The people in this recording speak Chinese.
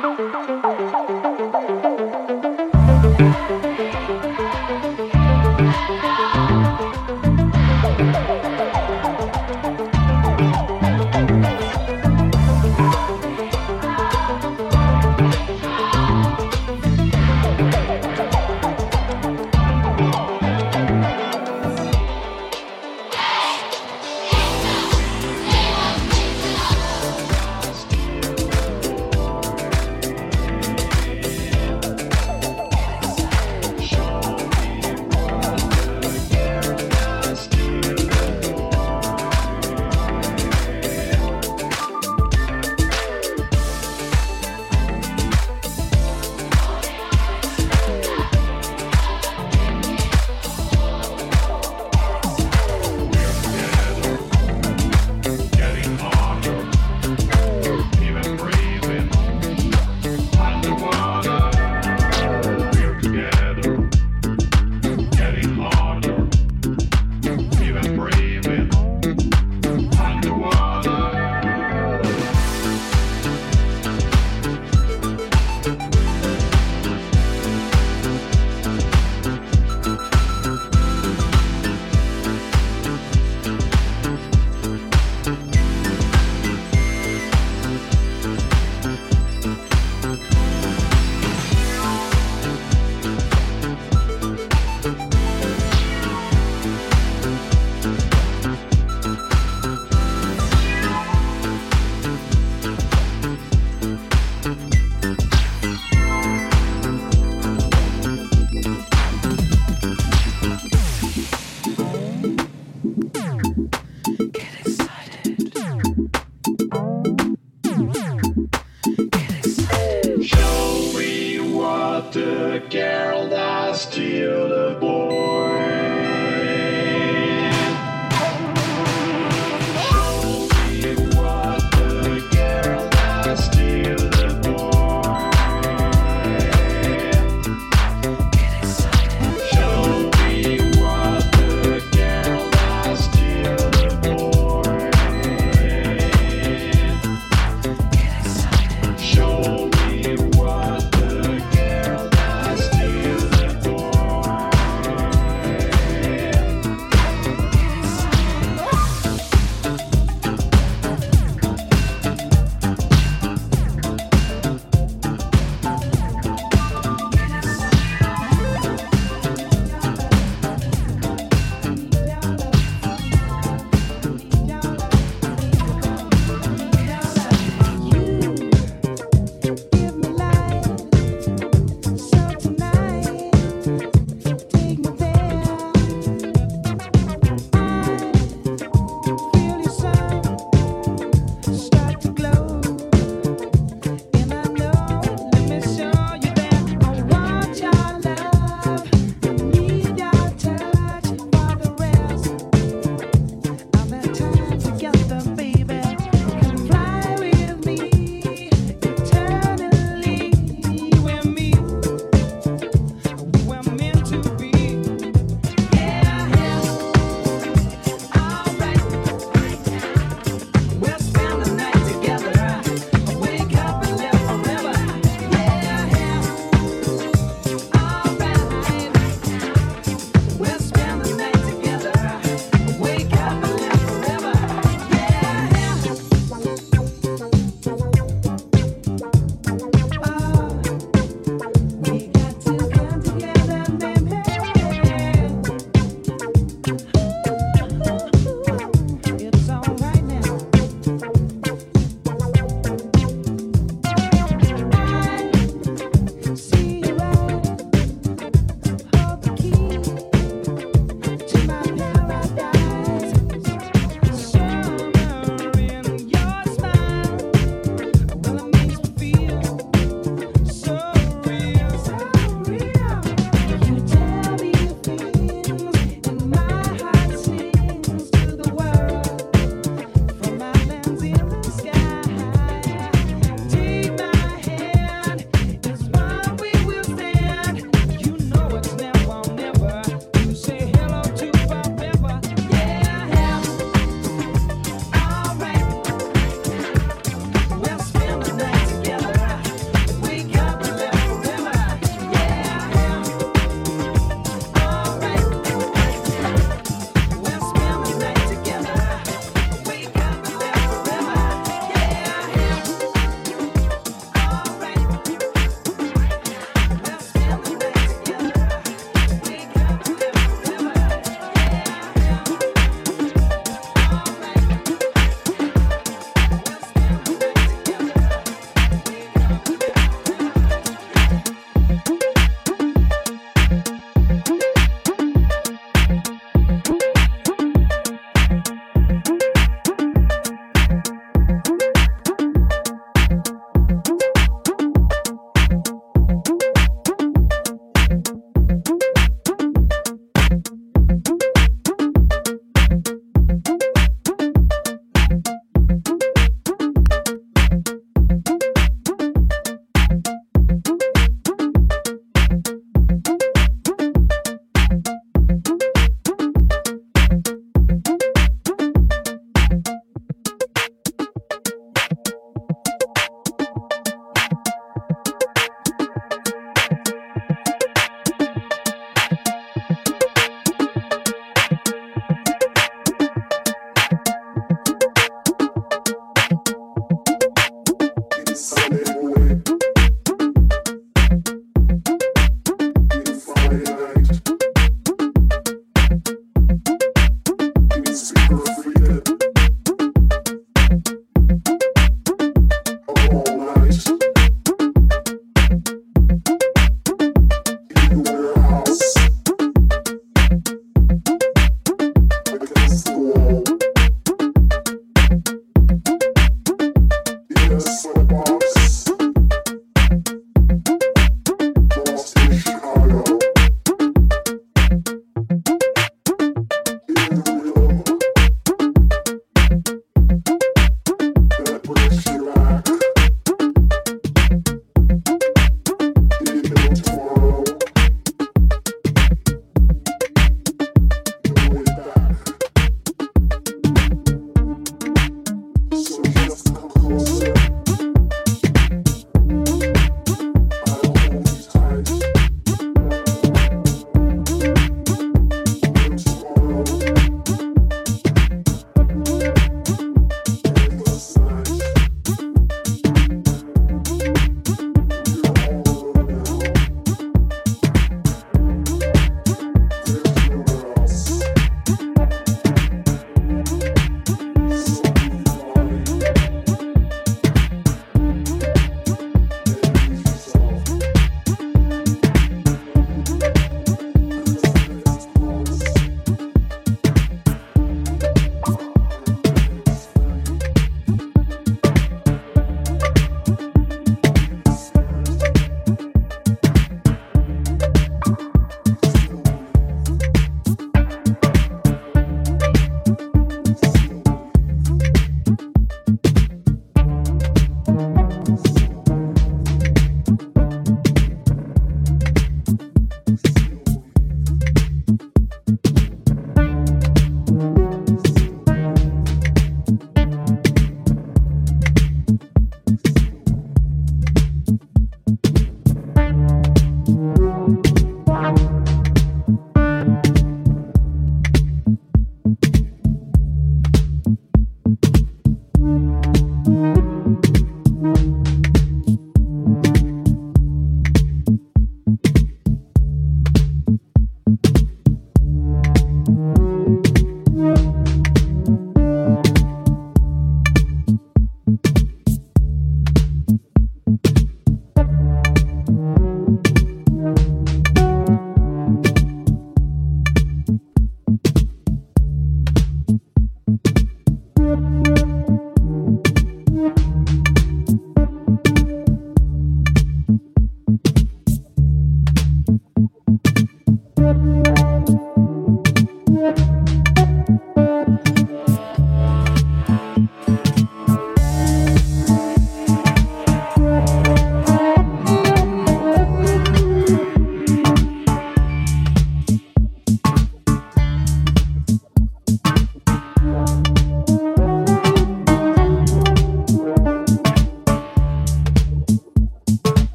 咚咚咚咚。